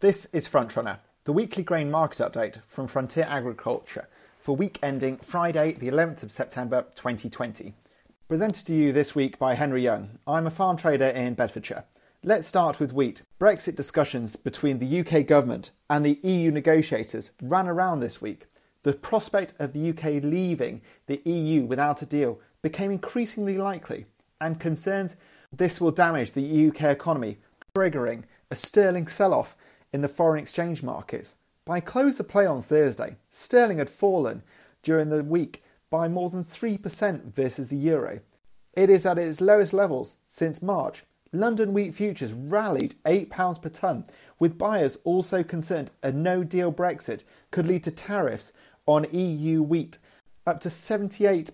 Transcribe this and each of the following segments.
This is Frontrunner, the weekly grain market update from Frontier Agriculture for week ending Friday, the 11th of September 2020. Presented to you this week by Henry Young. I'm a farm trader in Bedfordshire. Let's start with wheat. Brexit discussions between the UK government and the EU negotiators ran around this week. The prospect of the UK leaving the EU without a deal became increasingly likely, and concerns this will damage the UK economy, triggering a sterling sell off in the foreign exchange markets. By close of play on Thursday, sterling had fallen during the week by more than 3% versus the euro. It is at its lowest levels since March. London wheat futures rallied £8 per tonne, with buyers also concerned a no deal Brexit could lead to tariffs on EU wheat up to £78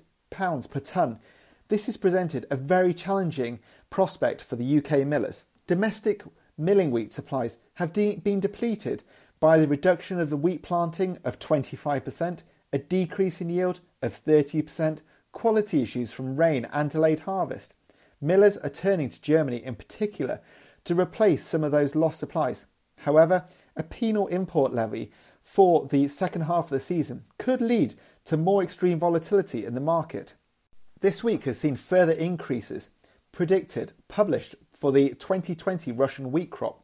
per tonne. This has presented a very challenging prospect for the UK millers. Domestic milling wheat supplies have de- been depleted by the reduction of the wheat planting of 25%, a decrease in yield of 30%, quality issues from rain and delayed harvest. Millers are turning to Germany in particular to replace some of those lost supplies. However, a penal import levy for the second half of the season could lead to more extreme volatility in the market. This week has seen further increases predicted, published for the 2020 Russian wheat crop.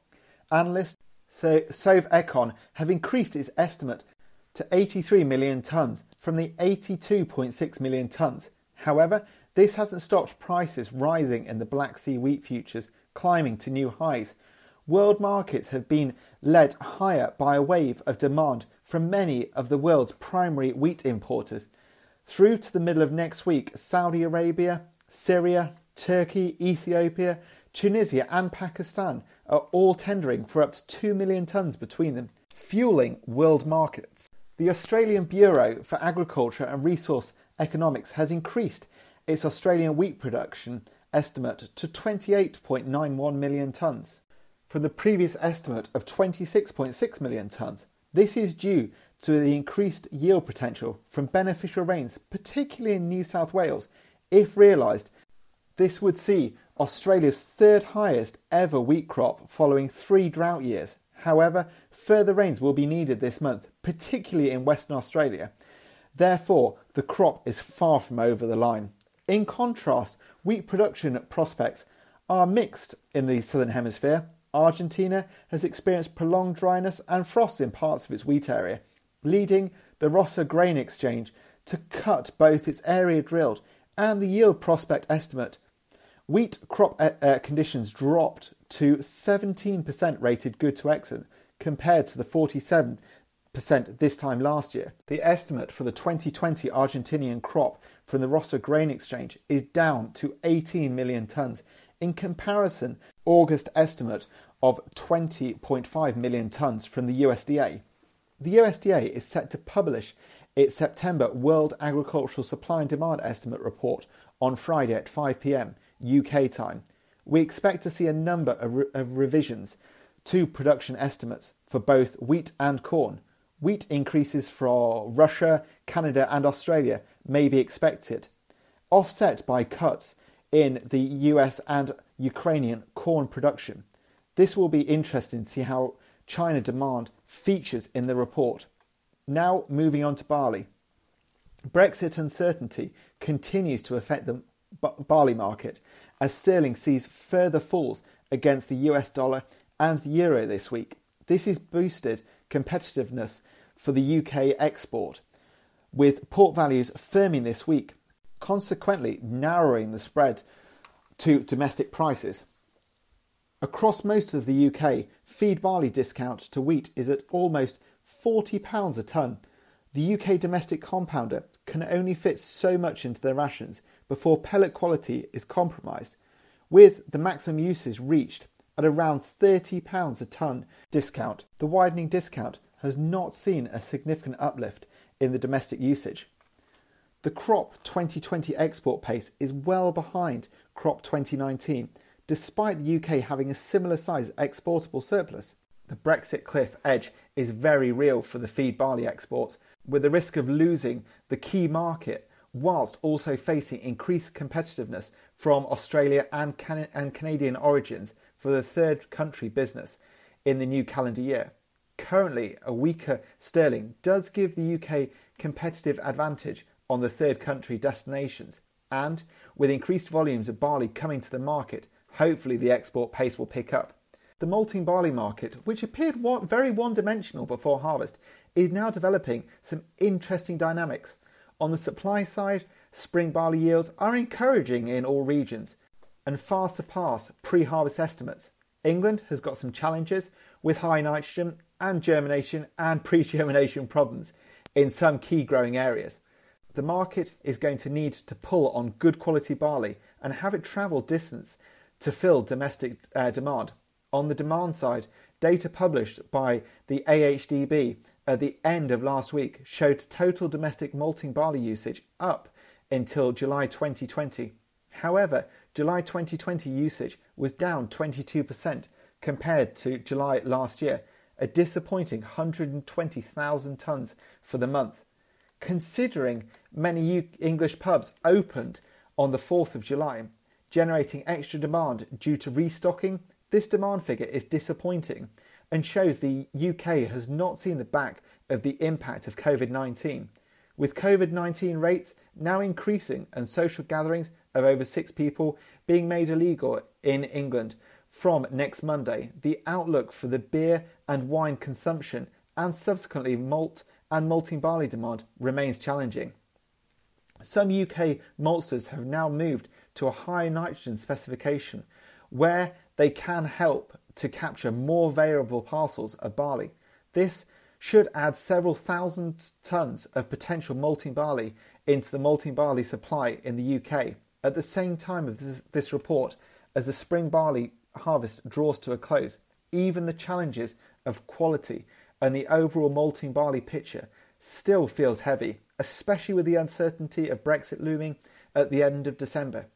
Analysts so Sovecon have increased its estimate to 83 million tonnes from the 82.6 million tonnes. However, this hasn't stopped prices rising in the Black Sea wheat futures, climbing to new highs. World markets have been led higher by a wave of demand from many of the world's primary wheat importers. Through to the middle of next week, Saudi Arabia, Syria, Turkey, Ethiopia, Tunisia, and Pakistan are all tendering for up to 2 million tonnes between them, fueling world markets. The Australian Bureau for Agriculture and Resource Economics has increased its Australian wheat production estimate to 28.91 million tonnes from the previous estimate of 26.6 million tonnes. This is due to the increased yield potential from beneficial rains, particularly in New South Wales. If realised, this would see Australia's third highest ever wheat crop following three drought years. However, further rains will be needed this month, particularly in Western Australia. Therefore, the crop is far from over the line. In contrast, wheat production prospects are mixed in the Southern Hemisphere. Argentina has experienced prolonged dryness and frost in parts of its wheat area, leading the Rosario Grain Exchange to cut both its area drilled and the yield prospect estimate Wheat crop uh, uh, conditions dropped to 17% rated good to excellent compared to the 47% this time last year. The estimate for the 2020 Argentinian crop from the Rosario Grain Exchange is down to 18 million tonnes. In comparison, August estimate of 20.5 million tonnes from the USDA. The USDA is set to publish its September World Agricultural Supply and Demand Estimate report on Friday at 5 pm UK time. We expect to see a number of, re- of revisions to production estimates for both wheat and corn. Wheat increases for Russia, Canada, and Australia may be expected, offset by cuts in the US and Ukrainian corn production. This will be interesting to see how China demand features in the report. Now, moving on to barley. Brexit uncertainty continues to affect the barley market as sterling sees further falls against the US dollar and the euro this week. This has boosted competitiveness for the UK export, with port values firming this week, consequently narrowing the spread to domestic prices. Across most of the UK, feed barley discount to wheat is at almost £40 a tonne. The UK domestic compounder can only fit so much into their rations, before pellet quality is compromised, with the maximum uses reached at around £30 a tonne discount. The widening discount has not seen a significant uplift in the domestic usage. The crop 2020 export pace is well behind crop 2019, despite the UK having a similar size exportable surplus. The Brexit cliff edge is very real for the feed barley exports, with the risk of losing the key market whilst also facing increased competitiveness from Australia and, Can- and Canadian origins for the third country business. in the new calendar year. Currently, a weaker sterling does give the UK competitive advantage on the third country destinations, and with increased volumes of barley coming to the market, hopefully the export pace will pick up. The malting barley market, which appeared very one dimensional before harvest, is now developing some interesting dynamics. On the supply side, spring barley yields are encouraging in all regions and far surpass pre harvest estimates. England has got some challenges with high nitrogen and germination and pre germination problems in some key growing areas. The market is going to need to pull on good quality barley and have it travel distance to fill domestic uh, demand. On the demand side, data published by the AHDB at the end of last week showed total domestic malting barley usage up until July 2020. However, July 2020 usage was down 22% compared to July last year, a disappointing 120,000 tonnes for the month. Considering many English pubs opened on the 4th of July, generating extra demand due to restocking, this demand figure is disappointing and shows the UK has not seen the back of the impact of COVID 19. With COVID 19 rates now increasing and social gatherings of over six people being made illegal in England, from next Monday, the outlook for the beer and wine consumption and subsequently malt and malting barley demand remains challenging. Some UK maltsters have now moved to a high nitrogen specification where they can help to capture more variable parcels of barley. This should add several thousand tonnes of potential malting barley into the malting barley supply in the UK at the same time of this, this report as the spring barley harvest draws to a close, even the challenges of quality and the overall malting barley picture still feels heavy, especially with the uncertainty of Brexit looming at the end of December.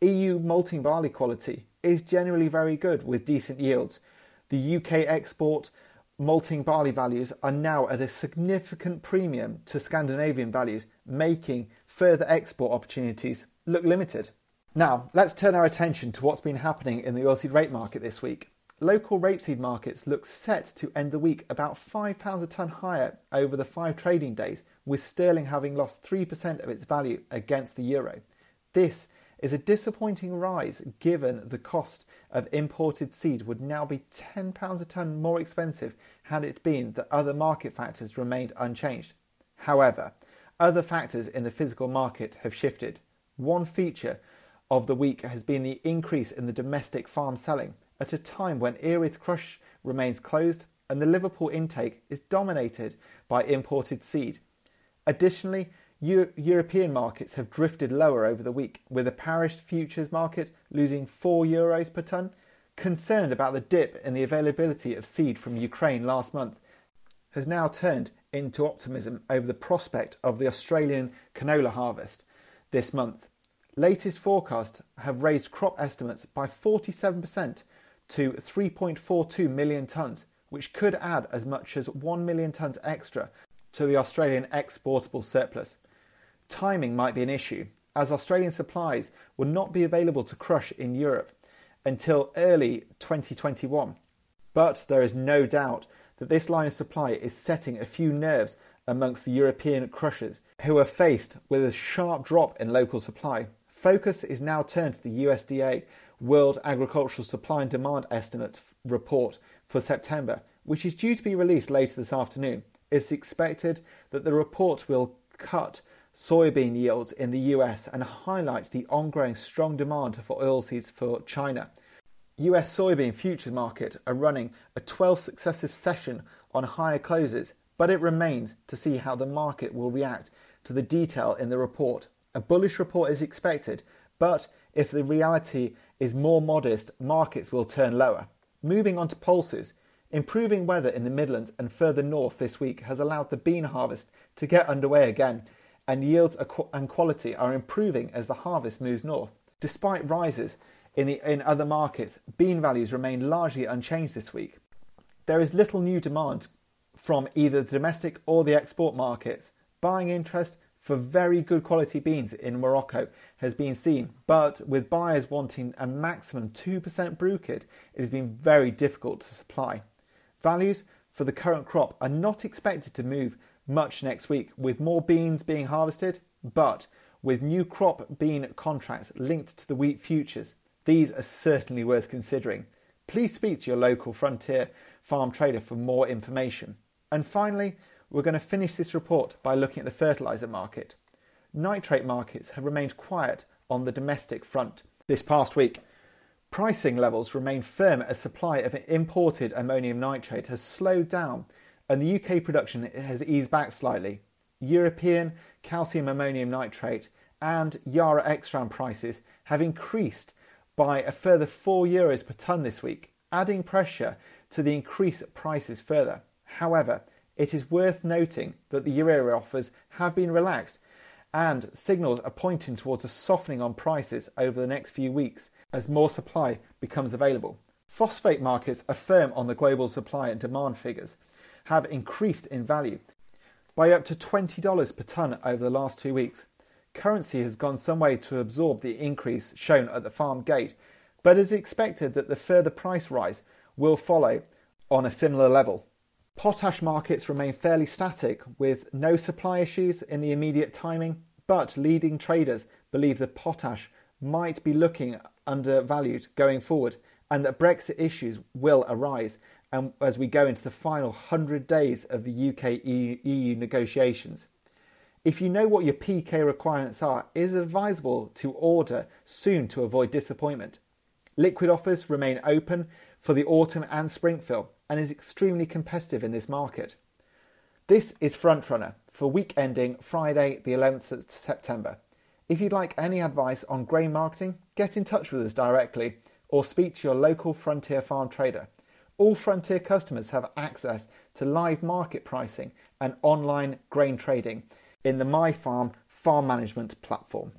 EU malting barley quality is generally very good with decent yields. The UK export malting barley values are now at a significant premium to Scandinavian values, making further export opportunities look limited. Now, let's turn our attention to what's been happening in the oilseed rape market this week. Local rapeseed markets look set to end the week about £5 a tonne higher over the five trading days, with sterling having lost 3% of its value against the euro. This is a disappointing rise given the cost of imported seed would now be £10 a tonne more expensive had it been that other market factors remained unchanged. However, other factors in the physical market have shifted. One feature of the week has been the increase in the domestic farm selling at a time when Erith Crush remains closed and the Liverpool intake is dominated by imported seed. Additionally, Euro- European markets have drifted lower over the week, with the Paris futures market losing 4 euros per tonne. Concerned about the dip in the availability of seed from Ukraine last month, has now turned into optimism over the prospect of the Australian canola harvest this month latest forecasts have raised crop estimates by 47% to 3.42 million tonnes, which could add as much as 1 million tonnes extra to the Australian exportable surplus. Timing might be an issue, as Australian supplies will not be available to crush in Europe until early 2021. But there is no doubt that this line of supply is setting a few nerves amongst the European crushers who are faced with a sharp drop in local supply. Focus is now turned to the USDA World Agricultural Supply and Demand Estimate report for September, which is due to be released later this afternoon. It's expected that the report will cut soybean yields in the US and highlight the ongoing strong demand for oilseeds for China. US soybean futures market are running a 12th successive session on higher closes, but it remains to see how the market will react to the detail in the report a bullish report is expected, but if the reality is more modest, markets will turn lower. Moving on to pulses, improving weather in the Midlands and further north this week has allowed the bean harvest to get underway again, and yields and quality are improving as the harvest moves north. Despite rises in, the, in other markets, bean values remain largely unchanged this week. There is little new demand from either the domestic or the export markets. Buying interest for very good quality beans in Morocco has been seen, but with buyers wanting a maximum 2% bruchid, it has been very difficult to supply. Values for the current crop are not expected to move much next week, with more beans being harvested, but with new crop bean contracts linked to the wheat futures, these are certainly worth considering. Please speak to your local frontier farm trader for more information. And finally, we're going to finish this report by looking at the fertiliser market. Nitrate markets have remained quiet on the domestic front this past week. Pricing levels remain firm as supply of imported ammonium nitrate has slowed down and the UK production has eased back slightly. European calcium ammonium nitrate and Yara Extran prices have increased by a further 4 euros per tonne this week, adding pressure to the increased prices further. However, it is worth noting that the euro offers have been relaxed and signals are pointing towards a softening on prices over the next few weeks as more supply becomes available. Phosphate markets are firm on the global supply and demand figures, have increased in value by up to $20 per tonne over the last two weeks. Currency has gone some way to absorb the increase shown at the farm gate, but it is expected that the further price rise will follow on a similar level. Potash markets remain fairly static with no supply issues in the immediate timing, but leading traders believe that potash might be looking undervalued going forward and that Brexit issues will arise and as we go into the final 100 days of the UK EU negotiations. If you know what your PK requirements are, it is advisable to order soon to avoid disappointment. Liquid offers remain open for the autumn and spring fill and is extremely competitive in this market. This is Frontrunner for week ending Friday, the 11th of September. If you'd like any advice on grain marketing, get in touch with us directly or speak to your local Frontier farm trader. All Frontier customers have access to live market pricing and online grain trading in the MyFarm farm management platform.